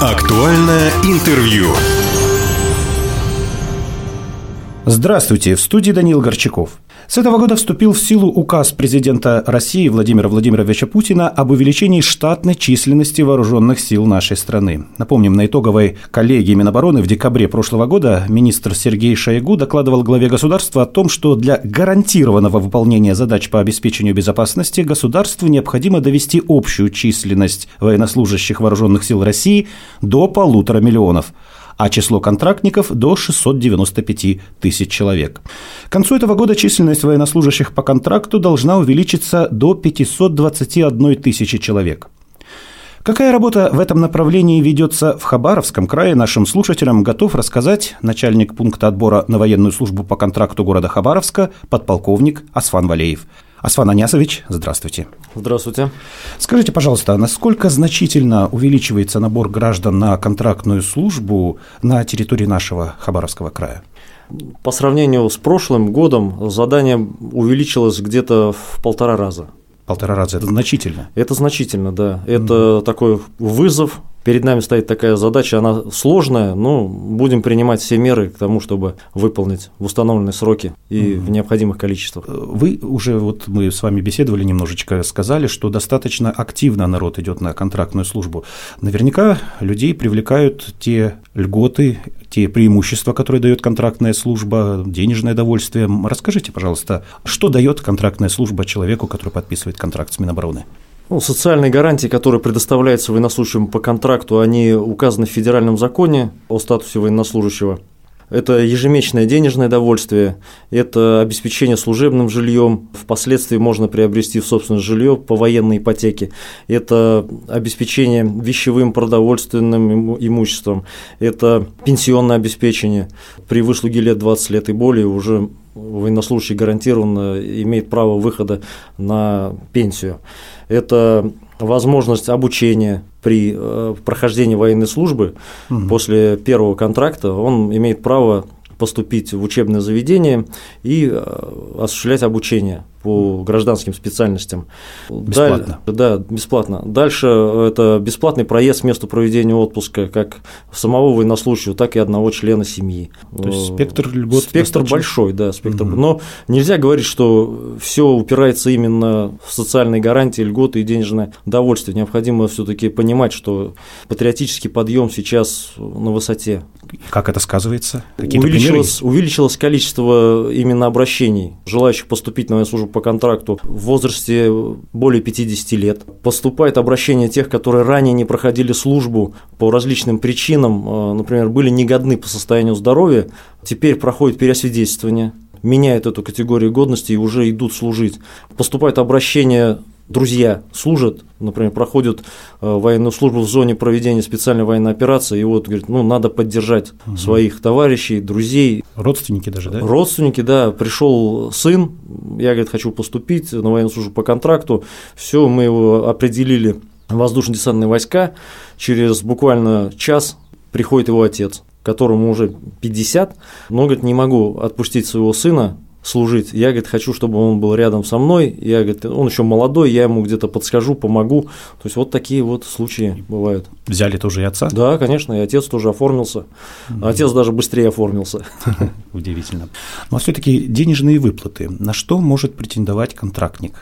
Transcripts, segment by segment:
Актуальное интервью. Здравствуйте, в студии Даниил Горчаков. С этого года вступил в силу указ президента России Владимира Владимировича Путина об увеличении штатной численности вооруженных сил нашей страны. Напомним, на итоговой коллегии Минобороны в декабре прошлого года министр Сергей Шойгу докладывал главе государства о том, что для гарантированного выполнения задач по обеспечению безопасности государству необходимо довести общую численность военнослужащих вооруженных сил России до полутора миллионов а число контрактников до 695 тысяч человек. К концу этого года численность военнослужащих по контракту должна увеличиться до 521 тысячи человек. Какая работа в этом направлении ведется в Хабаровском крае, нашим слушателям готов рассказать начальник пункта отбора на военную службу по контракту города Хабаровска, подполковник Асфан Валеев. Асфан Анясович, здравствуйте. Здравствуйте. Скажите, пожалуйста, насколько значительно увеличивается набор граждан на контрактную службу на территории нашего Хабаровского края? По сравнению с прошлым годом задание увеличилось где-то в полтора раза. Полтора раза это значительно. Это значительно, да. Это mm. такой вызов Перед нами стоит такая задача, она сложная, но будем принимать все меры к тому, чтобы выполнить в установленные сроки и угу. в необходимых количествах. Вы уже, вот мы с вами беседовали немножечко, сказали, что достаточно активно народ идет на контрактную службу. Наверняка людей привлекают те льготы, те преимущества, которые дает контрактная служба, денежное довольствие. Расскажите, пожалуйста, что дает контрактная служба человеку, который подписывает контракт с Минобороны? Ну, социальные гарантии, которые предоставляются военнослужащим по контракту, они указаны в федеральном законе о статусе военнослужащего. Это ежемесячное денежное довольствие, это обеспечение служебным жильем, впоследствии можно приобрести в собственное жилье по военной ипотеке, это обеспечение вещевым продовольственным имуществом, это пенсионное обеспечение. При выслуге лет 20 лет и более уже военнослужащий гарантированно имеет право выхода на пенсию. Это возможность обучения при э, прохождении военной службы угу. после первого контракта, он имеет право поступить в учебное заведение и э, осуществлять обучение по гражданским специальностям. Бесплатно? Даль, да, бесплатно. Дальше это бесплатный проезд к месту проведения отпуска как самого военнослужащего, так и одного члена семьи. То есть спектр льгот Спектр достаточно... большой, да, спектр. Угу. Но нельзя говорить, что все упирается именно в социальные гарантии, льготы и денежное довольствие. Необходимо все-таки понимать, что патриотический подъем сейчас на высоте. Как это сказывается? Увеличилось, увеличилось количество именно обращений, желающих поступить на службу по контракту в возрасте более 50 лет. Поступает обращение тех, которые ранее не проходили службу по различным причинам, э, например, были негодны по состоянию здоровья, теперь проходит переосвидетельствование, меняют эту категорию годности и уже идут служить. Поступает обращение друзья служат, например, проходят э, военную службу в зоне проведения специальной военной операции, и вот говорит, ну надо поддержать угу. своих товарищей, друзей. Родственники даже, да? Родственники, да. Пришел сын, я, говорит, хочу поступить на военную службу по контракту. Все, мы его определили воздушно-десантные войска. Через буквально час приходит его отец которому уже 50, но говорит, не могу отпустить своего сына, служить. Я, говорит, хочу, чтобы он был рядом со мной. Я, говорит, он еще молодой, я ему где-то подскажу, помогу. То есть вот такие вот случаи бывают. Взяли тоже и отца? Да, конечно, и отец тоже оформился. Mm-hmm. Отец даже быстрее оформился. Удивительно. Но все-таки денежные выплаты. На что может претендовать контрактник?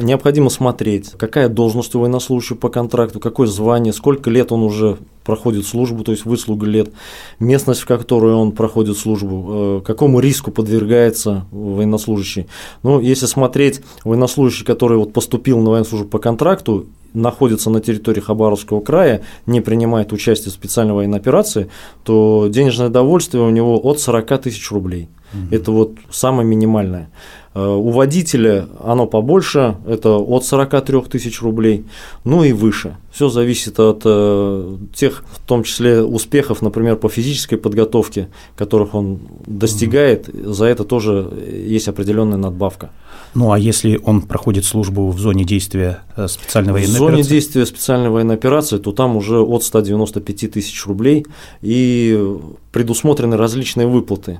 необходимо смотреть, какая должность у военнослужащего по контракту, какое звание, сколько лет он уже проходит службу, то есть выслуга лет, местность, в которой он проходит службу, э, какому риску подвергается военнослужащий. Ну, если смотреть, военнослужащий, который вот поступил на военную службу по контракту, находится на территории Хабаровского края, не принимает участие в специальной военной операции, то денежное довольствие у него от 40 тысяч рублей. Угу. Это вот самое минимальное. Э, у водителя оно побольше, это от 43 тысяч рублей, ну и выше. Все зависит от э, тех, в том числе успехов, например, по физической подготовке, которых он достигает, за это тоже есть определенная надбавка. Ну а если он проходит службу в зоне действия э, специальной военной операции? В зоне действия специальной военной операции, то там уже от 195 тысяч рублей и предусмотрены различные выплаты.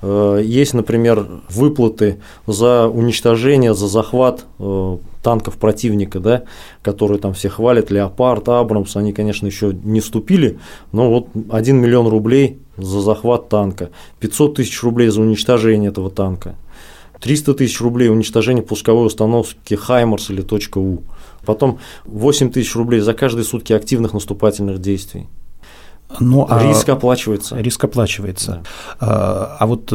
Э, есть, например, выплаты за уничтожение, за захват э, танков противника, да, которые там все хвалят, Леопард, Абрамс, они, конечно, еще не вступили, но вот 1 миллион рублей за захват танка, 500 тысяч рублей за уничтожение этого танка, 300 тысяч рублей уничтожение пусковой установки Хаймарс или .у. Потом 8 тысяч рублей за каждые сутки активных наступательных действий. Ну, а риск оплачивается. Риск оплачивается. Да. А, а вот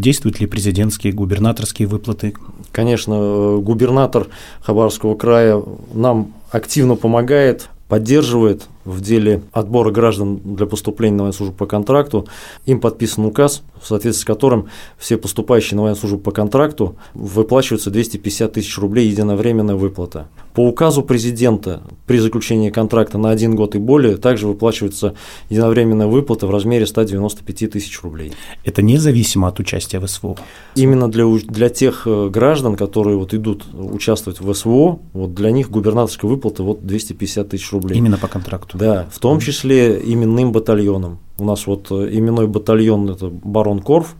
действуют ли президентские, губернаторские выплаты? Конечно, э, губернатор Хабаровского края нам активно помогает поддерживает в деле отбора граждан для поступления на военную службу по контракту. Им подписан указ, в соответствии с которым все поступающие на военную службу по контракту выплачиваются 250 тысяч рублей единовременная выплата. По указу президента при заключении контракта на один год и более также выплачивается единовременная выплата в размере 195 тысяч рублей. Это независимо от участия в СВО? Именно для, для тех э, граждан, которые вот идут участвовать в СВО, вот для них губернаторская выплата вот 250 тысяч рублей рублей. Именно по контракту? Да, в том числе именным батальоном. У нас вот э, именной батальон – это Барон Корф,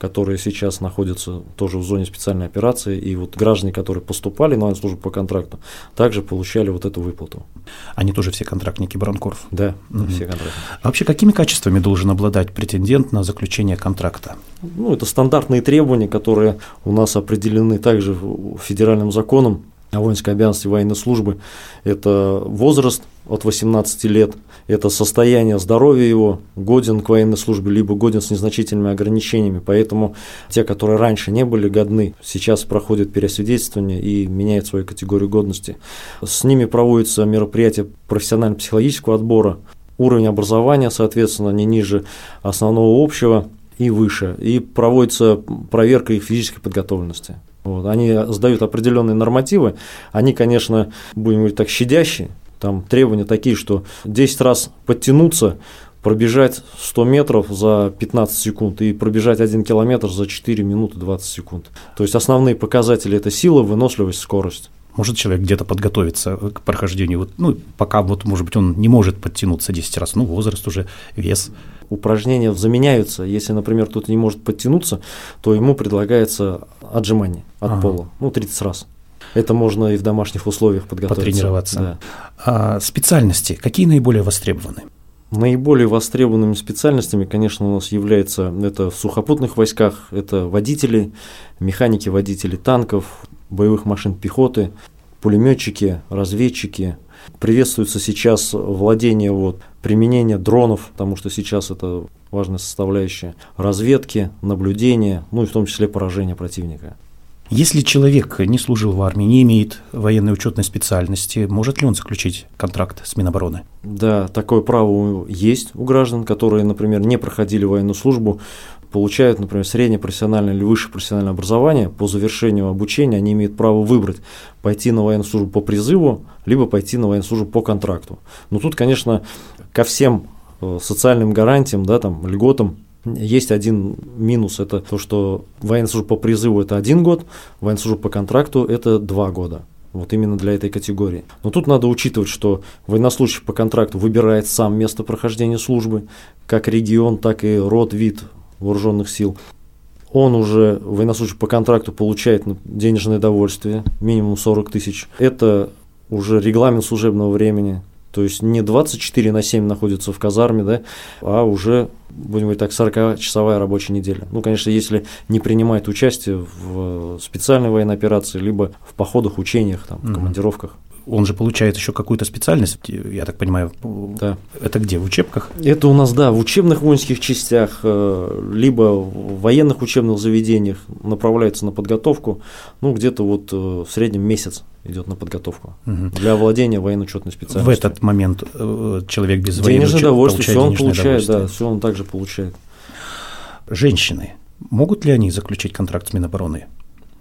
которые сейчас находятся тоже в зоне специальной операции, и вот граждане, которые поступали на службу по контракту, также получали вот эту выплату. Они тоже все контрактники Баронкорф? Да, угу. все контрактники. А вообще какими качествами должен обладать претендент на заключение контракта? Ну, это стандартные требования, которые у нас определены также федеральным законом о воинской обязанности военной службы – это возраст от 18 лет, это состояние здоровья его, годен к военной службе, либо годен с незначительными ограничениями. Поэтому те, которые раньше не были годны, сейчас проходят переосвидетельствование и меняют свою категорию годности. С ними проводятся мероприятия профессионально-психологического отбора, уровень образования, соответственно, не ниже основного общего и выше, и проводится проверка их физической подготовленности. Вот, они сдают определенные нормативы, они, конечно, будем говорить так, щадящие, там требования такие, что 10 раз подтянуться, пробежать 100 метров за 15 секунд и пробежать 1 километр за 4 минуты 20 секунд. То есть основные показатели – это сила, выносливость, скорость. Может человек где-то подготовиться к прохождению, вот, ну, пока вот, может быть, он не может подтянуться 10 раз, ну, возраст уже, вес. Упражнения заменяются. Если, например, кто-то не может подтянуться, то ему предлагается отжимание от ага. пола, ну, 30 раз. Это можно и в домашних условиях подготовиться. Потренироваться. Да. А специальности какие наиболее востребованы? Наиболее востребованными специальностями, конечно, у нас является это в сухопутных войсках, это водители, механики-водители танков, боевых машин пехоты, пулеметчики, разведчики. Приветствуется сейчас владение, вот, применение дронов, потому что сейчас это важная составляющая разведки, наблюдения, ну и в том числе поражения противника. Если человек не служил в армии, не имеет военной учетной специальности, может ли он заключить контракт с Минобороны? Да, такое право есть у граждан, которые, например, не проходили военную службу, получают, например, среднее профессиональное или высшее профессиональное образование, по завершению обучения они имеют право выбрать, пойти на военную службу по призыву, либо пойти на военную службу по контракту. Но тут, конечно, ко всем э, социальным гарантиям, да, там, льготам есть один минус, это то, что военная служба по призыву – это один год, военная служба по контракту – это два года. Вот именно для этой категории. Но тут надо учитывать, что военнослужащий по контракту выбирает сам место прохождения службы, как регион, так и род, вид вооруженных сил. Он уже, военнослужащий по контракту, получает денежное довольствие, минимум 40 тысяч. Это уже регламент служебного времени, то есть не 24 на 7 находится в казарме, да, а уже, будем говорить так, 40-часовая рабочая неделя. Ну, конечно, если не принимает участие в специальной военной операции, либо в походах, учениях, там, в командировках он же получает еще какую-то специальность, я так понимаю. Да. Это где, в учебках? Это у нас, да, в учебных воинских частях, э, либо в военных учебных заведениях направляется на подготовку, ну, где-то вот э, в среднем месяц идет на подготовку угу. для овладения военно-учетной специальностью. В этот момент э, человек без военной Денежное довольствие, все он получает, да, все он также получает. Женщины, могут ли они заключить контракт с Минобороны?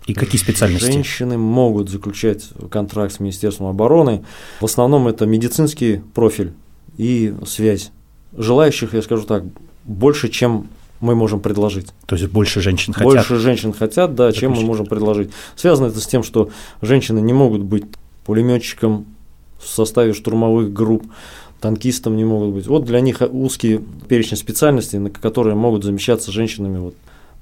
И какие специальности? Женщины могут заключать контракт с Министерством обороны. В основном это медицинский профиль и связь. Желающих, я скажу так, больше, чем мы можем предложить. То есть больше женщин хотят? Больше женщин хотят, да, заключить. чем мы можем предложить. Связано это с тем, что женщины не могут быть пулеметчиком в составе штурмовых групп, танкистом не могут быть. Вот для них узкие перечни специальностей, на которые могут замещаться женщинами вот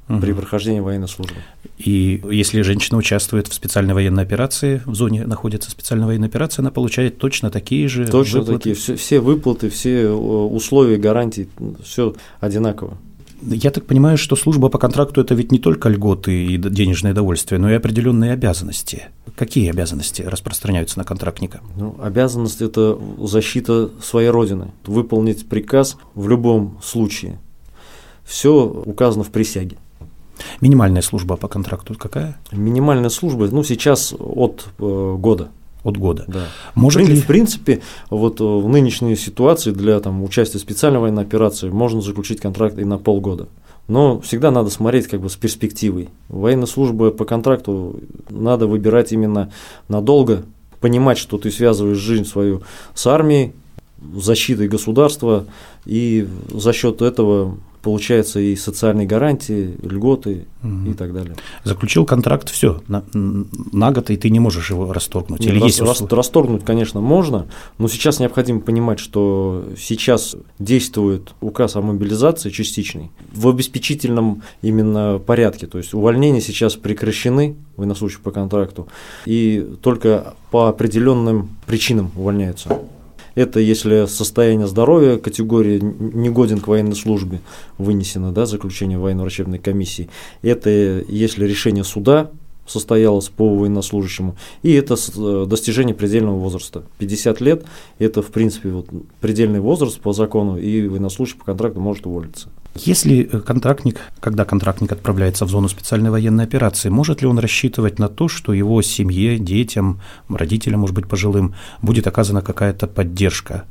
угу. при прохождении военной службы. И если женщина участвует в специальной военной операции, в зоне находится специальная военная операция, она получает точно такие же Точно выплаты? такие, все, все выплаты, все э, условия, гарантии, все одинаково. Я так понимаю, что служба по контракту – это ведь не только льготы и денежное довольствие, но и определенные обязанности. Какие обязанности распространяются на контрактника? Ну, обязанность – это защита своей родины, выполнить приказ в любом случае. Все указано в присяге. Минимальная служба по контракту какая? Минимальная служба, ну, сейчас от э, года от года. Да. Может в, ли... в принципе, вот э, в нынешней ситуации для там, участия в специальной военной операции можно заключить контракт и на полгода. Но всегда надо смотреть как бы с перспективой. Военная служба по контракту надо выбирать именно надолго, понимать, что ты связываешь жизнь свою с армией, защитой государства, и за счет этого получается и социальные гарантии, льготы угу. и так далее. Заключил контракт, все на, на год, и ты не можешь его расторгнуть. Нет, Или рас, есть расторгнуть, конечно, можно, но сейчас необходимо понимать, что сейчас действует указ о мобилизации частичный в обеспечительном именно порядке. То есть увольнения сейчас прекращены военнослужащих по контракту, и только по определенным причинам увольняются. Это если состояние здоровья категории негоден к военной службе вынесено, да, заключение военно-врачебной комиссии. Это если решение суда состоялось по военнослужащему, и это э, достижение предельного возраста. 50 лет – это, в принципе, вот предельный возраст по закону, и военнослужащий по контракту может уволиться. Если э, контрактник, когда контрактник отправляется в зону специальной военной операции, может ли он рассчитывать на то, что его семье, детям, родителям, может быть, пожилым, будет оказана какая-то поддержка?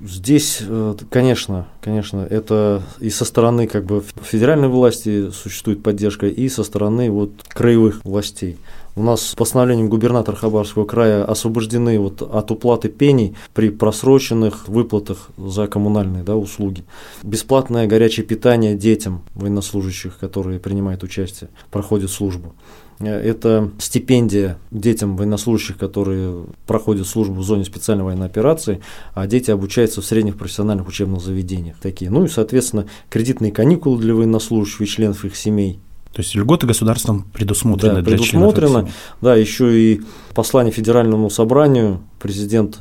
Здесь, э, конечно, конечно, это и со стороны как бы федеральной власти существует поддержка, и со стороны вот краевых властей. У нас постановлением губернатора Хабаровского края освобождены вот от уплаты пений при просроченных выплатах за коммунальные да, услуги. Бесплатное горячее питание детям военнослужащих, которые принимают участие, проходят службу. Это стипендия детям военнослужащих, которые проходят службу в зоне специальной военной операции, а дети обучаются в средних профессиональных учебных заведениях. Такие. Ну и, соответственно, кредитные каникулы для военнослужащих и членов их семей. То есть льготы государством предусмотрены да, для предусмотрено. Да, еще и послание Федеральному собранию президент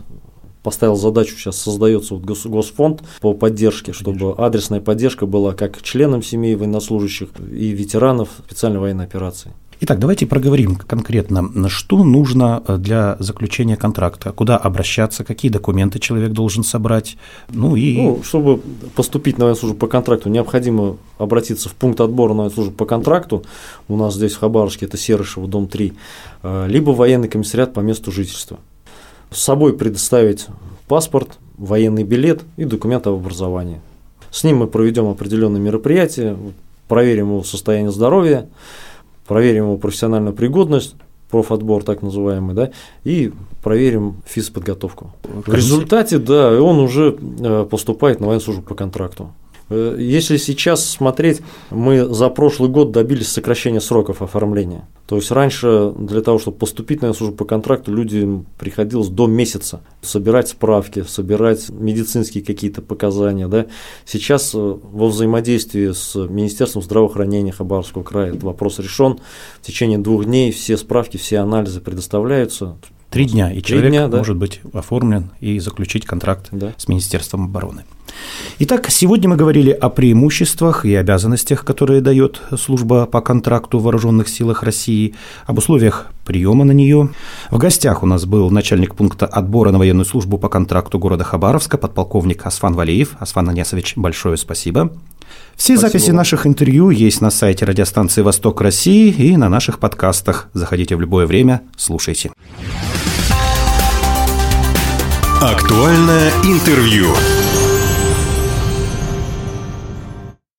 поставил задачу, сейчас создается вот госфонд по поддержке, чтобы адресная поддержка была как членам семей военнослужащих и ветеранов специальной военной операции. Итак, давайте проговорим конкретно, что нужно э, для заключения контракта, куда обращаться, какие документы человек должен собрать. Ну и. Ну, чтобы поступить на службу по контракту, необходимо обратиться в пункт отбора на службу по контракту. У нас здесь в Хабаровске это Серышево, дом 3, э, либо военный комиссариат по месту жительства. С собой предоставить паспорт, военный билет и документ об образовании. С ним мы проведем определенные мероприятия, проверим его состояние здоровья, проверим его профессиональную пригодность, профотбор так называемый, да, и проверим физподготовку. В результате, да, он уже э, поступает на военную службу по контракту. Э, если сейчас смотреть, мы за прошлый год добились сокращения сроков оформления. То есть раньше для того, чтобы поступить на службу по контракту, людям приходилось до месяца собирать справки, собирать медицинские какие-то показания. Да. Сейчас э, во взаимодействии с Министерством здравоохранения Хабаровского края этот вопрос решен. В течение двух дней все справки, все анализы предоставляются. Три дня, и человек дня, да. может быть оформлен и заключить контракт да. с Министерством обороны. Итак, сегодня мы говорили о преимуществах и обязанностях, которые дает служба по контракту в Вооруженных силах России, об условиях приема на нее. В гостях у нас был начальник пункта отбора на военную службу по контракту города Хабаровска, подполковник Асфан Валеев. Асфан Анесович, большое спасибо. Все Спасибо. записи наших интервью есть на сайте радиостанции «Восток России» и на наших подкастах. Заходите в любое время, слушайте. Актуальное интервью.